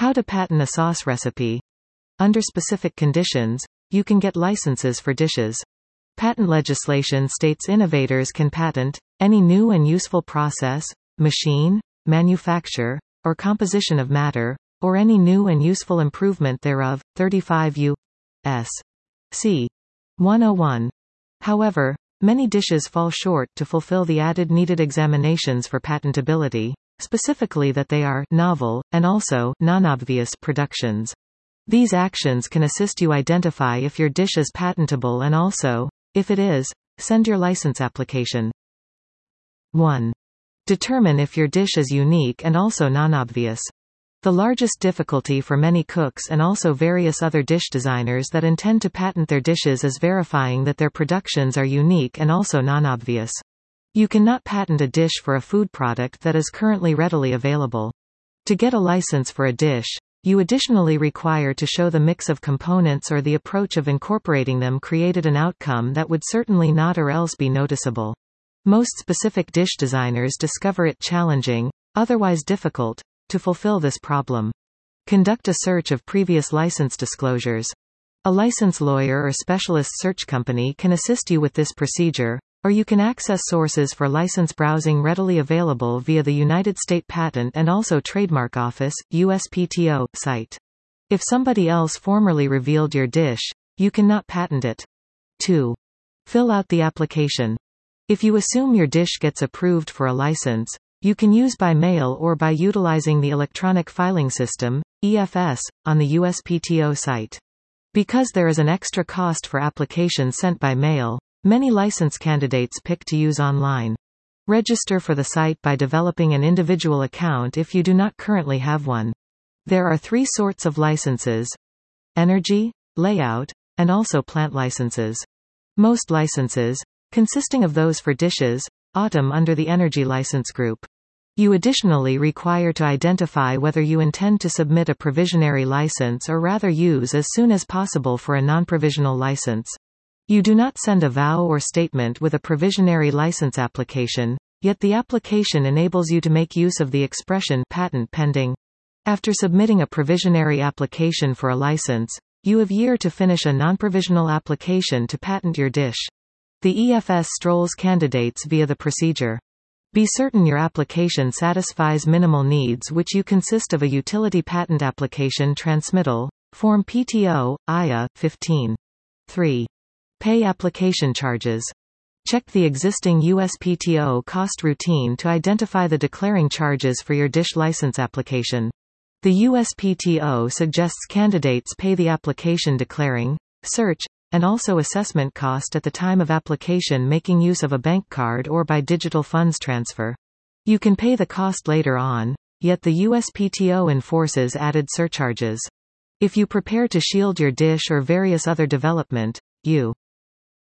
How to patent a sauce recipe. Under specific conditions, you can get licenses for dishes. Patent legislation states innovators can patent any new and useful process, machine, manufacture, or composition of matter, or any new and useful improvement thereof. 35 U.S. C. 101. However, many dishes fall short to fulfill the added needed examinations for patentability, specifically that they are novel, and also non-obvious productions. These actions can assist you identify if your dish is patentable and also, if it is, send your license application. 1. Determine if your dish is unique and also non-obvious. The largest difficulty for many cooks and also various other dish designers that intend to patent their dishes is verifying that their productions are unique and also non-obvious. You cannot patent a dish for a food product that is currently readily available. To get a license for a dish, you additionally require to show the mix of components or the approach of incorporating them created an outcome that would certainly not or else be noticeable. Most specific dish designers discover it challenging, otherwise difficult, to fulfill this problem. Conduct a search of previous license disclosures. A license lawyer or specialist search company can assist you with this procedure, or you can access sources for license browsing readily available via the United States Patent and also Trademark Office, USPTO, site. If somebody else formerly revealed your dish, you cannot patent it. 2. Fill out the application. If you assume your dish gets approved for a license, you can use by mail or by utilizing the Electronic Filing System, EFS, on the USPTO site. Because there is an extra cost for applications sent by mail, many license candidates pick to use online. Register for the site by developing an individual account if you do not currently have one. There are three sorts of licenses. Energy, layout, and also plant licenses. Most licenses, consisting of those for dishes, autumn under the energy license group. You additionally require to identify whether you intend to submit a provisionary license or rather use as soon as possible for a non-provisional license. You do not send a vow or statement with a provisionary license application, yet the application enables you to make use of the expression patent pending. After submitting a provisionary application for a license, you have year to finish a non-provisional application to patent your dish. The EFS strolls candidates via the procedure. Be certain your application satisfies minimal needs which you consist of a utility patent application transmittal, Form PTO, IA, 15. 3. Pay application charges. Check the existing USPTO cost routine to identify the declaring charges for your dish license application. The USPTO suggests candidates pay the application declaring, search, and also assessment cost at the time of application making use of a bank card or by digital funds transfer. You can pay the cost later on, yet the USPTO enforces added surcharges. If you prepare to shield your dish or various other development, you